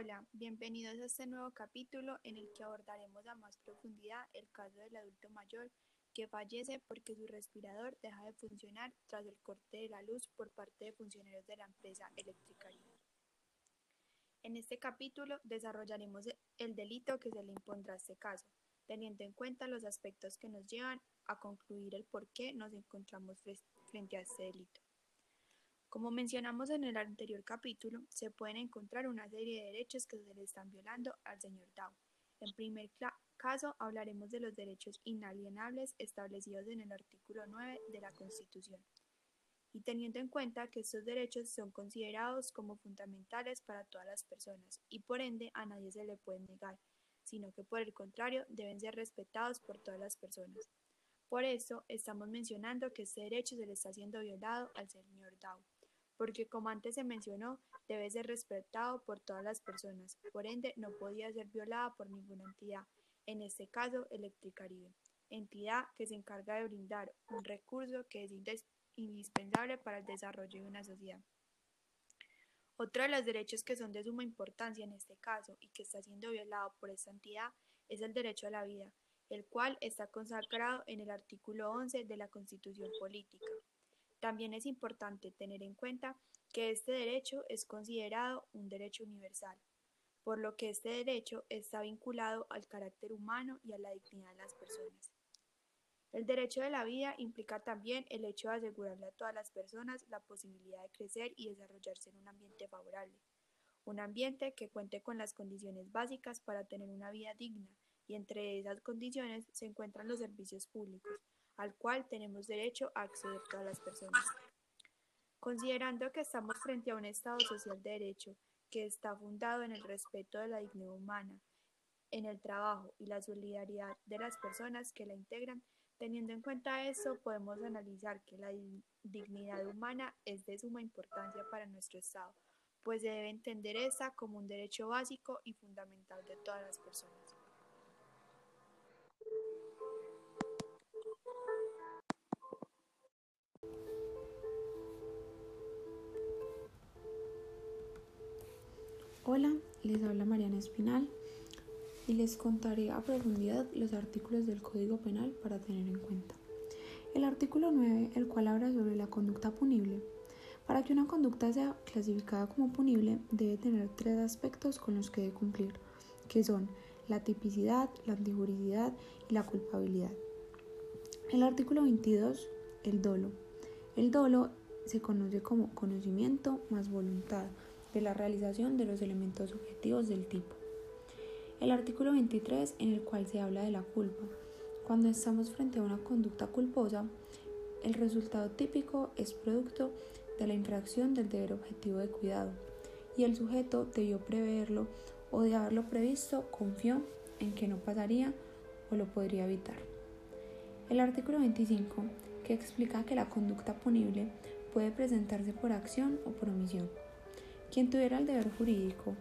Hola, bienvenidos a este nuevo capítulo en el que abordaremos a más profundidad el caso del adulto mayor que fallece porque su respirador deja de funcionar tras el corte de la luz por parte de funcionarios de la empresa eléctrica. En este capítulo desarrollaremos el delito que se le impondrá a este caso, teniendo en cuenta los aspectos que nos llevan a concluir el por qué nos encontramos frente a este delito. Como mencionamos en el anterior capítulo, se pueden encontrar una serie de derechos que se le están violando al señor Dow. En primer caso, hablaremos de los derechos inalienables establecidos en el artículo 9 de la Constitución. Y teniendo en cuenta que estos derechos son considerados como fundamentales para todas las personas y por ende a nadie se le puede negar, sino que por el contrario deben ser respetados por todas las personas. Por eso estamos mencionando que este derecho se le está siendo violado al señor Dow porque como antes se mencionó, debe ser respetado por todas las personas, por ende no podía ser violada por ninguna entidad, en este caso Electricaribe, entidad que se encarga de brindar un recurso que es indispensable para el desarrollo de una sociedad. Otro de los derechos que son de suma importancia en este caso y que está siendo violado por esta entidad es el derecho a la vida, el cual está consagrado en el artículo 11 de la Constitución Política. También es importante tener en cuenta que este derecho es considerado un derecho universal, por lo que este derecho está vinculado al carácter humano y a la dignidad de las personas. El derecho de la vida implica también el hecho de asegurarle a todas las personas la posibilidad de crecer y desarrollarse en un ambiente favorable, un ambiente que cuente con las condiciones básicas para tener una vida digna, y entre esas condiciones se encuentran los servicios públicos, al cual tenemos derecho a acceder todas las personas. Considerando que estamos frente a un Estado social de derecho que está fundado en el respeto de la dignidad humana, en el trabajo y la solidaridad de las personas que la integran, teniendo en cuenta eso, podemos analizar que la dignidad humana es de suma importancia para nuestro Estado, pues se debe entender esa como un derecho básico y fundamental de todas las personas. Hola, les habla Mariana Espinal y les contaré a profundidad los artículos del Código Penal para tener en cuenta. El artículo 9, el cual habla sobre la conducta punible. Para que una conducta sea clasificada como punible, debe tener tres aspectos con los que debe cumplir, que son la tipicidad, la antijuricidad y la culpabilidad. El artículo 22, el dolo. El dolo se conoce como conocimiento más voluntad de la realización de los elementos subjetivos del tipo. El artículo 23 en el cual se habla de la culpa. Cuando estamos frente a una conducta culposa, el resultado típico es producto de la infracción del deber objetivo de cuidado y el sujeto debió preverlo o de haberlo previsto confió en que no pasaría o lo podría evitar. El artículo 25 que explica que la conducta punible puede presentarse por acción o por omisión. Quien tuviera el deber jurídico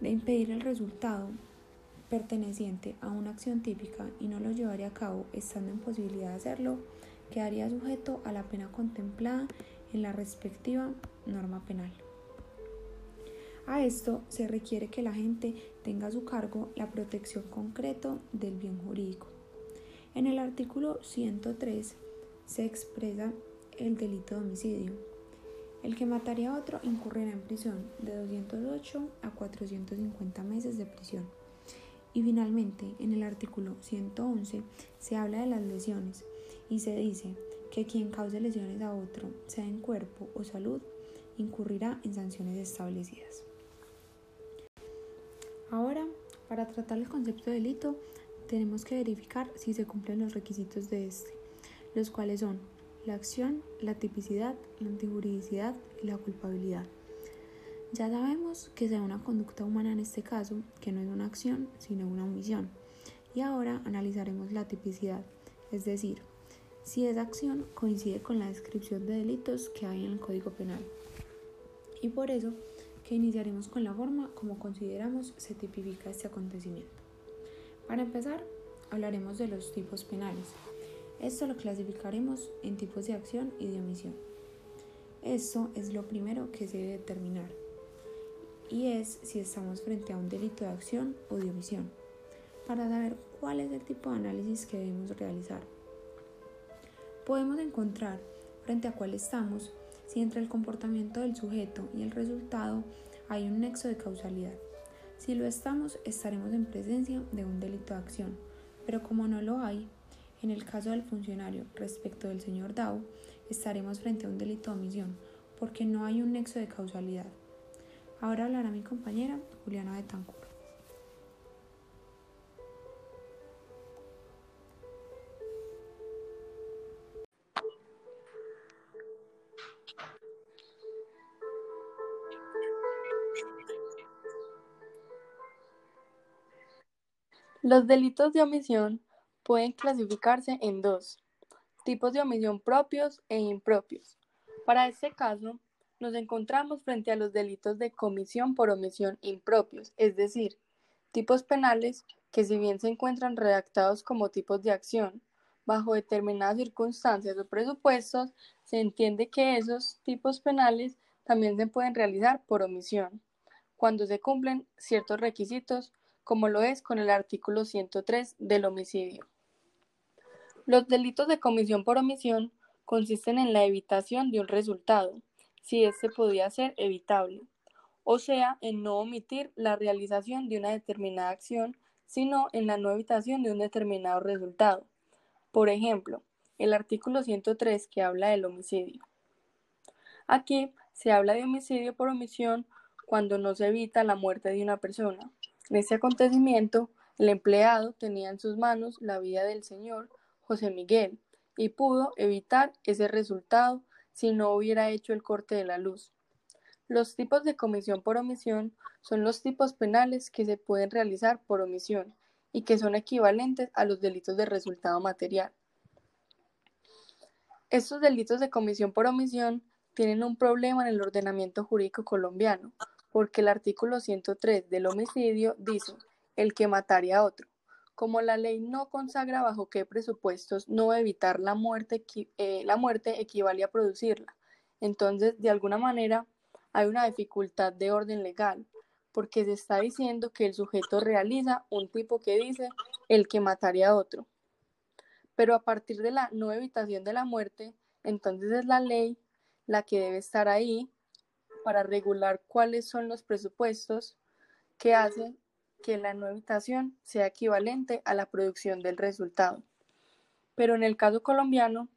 de impedir el resultado perteneciente a una acción típica y no lo llevaría a cabo estando en posibilidad de hacerlo, quedaría sujeto a la pena contemplada en la respectiva norma penal. A esto se requiere que la gente tenga a su cargo la protección concreta del bien jurídico. En el artículo 103 se expresa el delito de homicidio, el que mataría a otro incurrirá en prisión de 208 a 450 meses de prisión. Y finalmente, en el artículo 111 se habla de las lesiones y se dice que quien cause lesiones a otro, sea en cuerpo o salud, incurrirá en sanciones establecidas. Ahora, para tratar el concepto de delito, tenemos que verificar si se cumplen los requisitos de este, los cuales son la acción, la tipicidad, la antijuridicidad y la culpabilidad. Ya sabemos que sea una conducta humana en este caso, que no es una acción, sino una omisión. Y ahora analizaremos la tipicidad, es decir, si esa acción coincide con la descripción de delitos que hay en el Código Penal. Y por eso que iniciaremos con la forma como consideramos se tipifica este acontecimiento. Para empezar, hablaremos de los tipos penales, esto lo clasificaremos en tipos de acción y de omisión. Esto es lo primero que se debe determinar. y es si estamos frente a un delito de acción o de omisión, para saber cuál es el tipo de análisis que debemos realizar. Podemos encontrar frente a cuál estamos si entre el comportamiento del sujeto y el resultado hay un nexo de causalidad. Si lo estamos, estaremos en presencia de un delito de acción, pero como no lo hay, en el caso del funcionario respecto del señor Dow, estaremos frente a un delito de omisión, porque no hay un nexo de causalidad. Ahora hablará mi compañera Juliana Betancourt. Los delitos de omisión pueden clasificarse en dos tipos de omisión propios e impropios. Para este caso, nos encontramos frente a los delitos de comisión por omisión impropios, es decir, tipos penales que si bien se encuentran redactados como tipos de acción, bajo determinadas circunstancias o presupuestos, se entiende que esos tipos penales también se pueden realizar por omisión, cuando se cumplen ciertos requisitos, como lo es con el artículo 103 del homicidio. Los delitos de comisión por omisión consisten en la evitación de un resultado, si éste podía ser evitable, o sea, en no omitir la realización de una determinada acción, sino en la no evitación de un determinado resultado. Por ejemplo, el artículo 103 que habla del homicidio. Aquí se habla de homicidio por omisión cuando no se evita la muerte de una persona. En este acontecimiento, el empleado tenía en sus manos la vida del señor José Miguel y pudo evitar ese resultado si no hubiera hecho el corte de la luz. Los tipos de comisión por omisión son los tipos penales que se pueden realizar por omisión y que son equivalentes a los delitos de resultado material. Estos delitos de comisión por omisión tienen un problema en el ordenamiento jurídico colombiano, porque el artículo 103 del homicidio dice el que mataría a otro. Como la ley no consagra bajo qué presupuestos no evitar la muerte, eh, la muerte equivale a producirla. Entonces, de alguna manera, hay una dificultad de orden legal, porque se está diciendo que el sujeto realiza un tipo que dice el que mataría a otro. Pero a partir de la no evitación de la muerte, entonces es la ley la que debe estar ahí para regular cuáles son los presupuestos que hacen que la no evitación sea equivalente a la producción del resultado. Pero en el caso colombiano,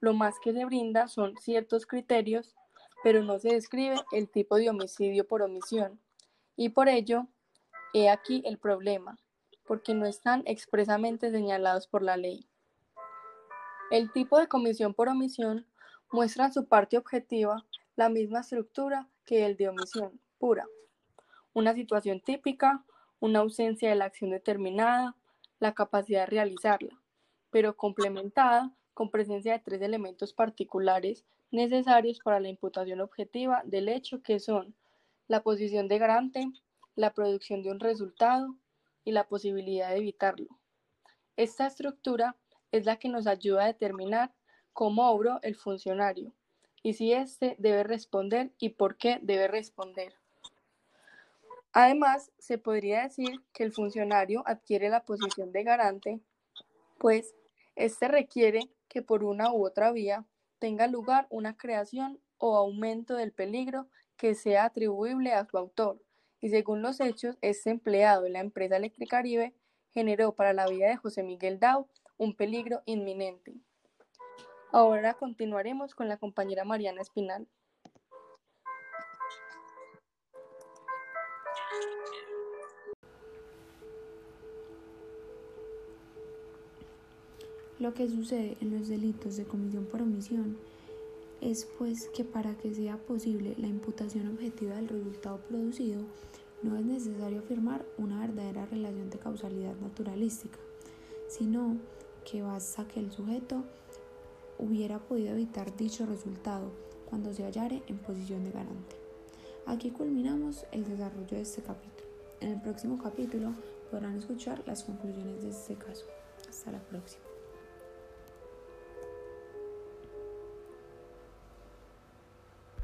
lo más que se brinda son ciertos criterios, pero no se describe el tipo de homicidio por omisión. Y por ello, he aquí el problema, porque no están expresamente señalados por la ley. El tipo de comisión por omisión muestra en su parte objetiva la misma estructura que el de omisión pura. Una situación típica una ausencia de la acción determinada, la capacidad de realizarla, pero complementada con presencia de tres elementos particulares necesarios para la imputación objetiva del hecho que son la posición de garante, la producción de un resultado y la posibilidad de evitarlo. Esta estructura es la que nos ayuda a determinar cómo obró el funcionario y si éste debe responder y por qué debe responder. Además, se podría decir que el funcionario adquiere la posición de garante, pues éste requiere que por una u otra vía tenga lugar una creación o aumento del peligro que sea atribuible a su autor, y según los hechos, este empleado de la empresa Electricaribe generó para la vida de José Miguel Dau un peligro inminente. Ahora continuaremos con la compañera Mariana Espinal. Lo que sucede en los delitos de comisión por omisión es pues que para que sea posible la imputación objetiva del resultado producido, no es necesario afirmar una verdadera relación de causalidad naturalística, sino que basta que el sujeto hubiera podido evitar dicho resultado cuando se hallare en posición de garante. Aquí culminamos el desarrollo de este capítulo. En el próximo capítulo podrán escuchar las conclusiones de este caso. Hasta la próxima.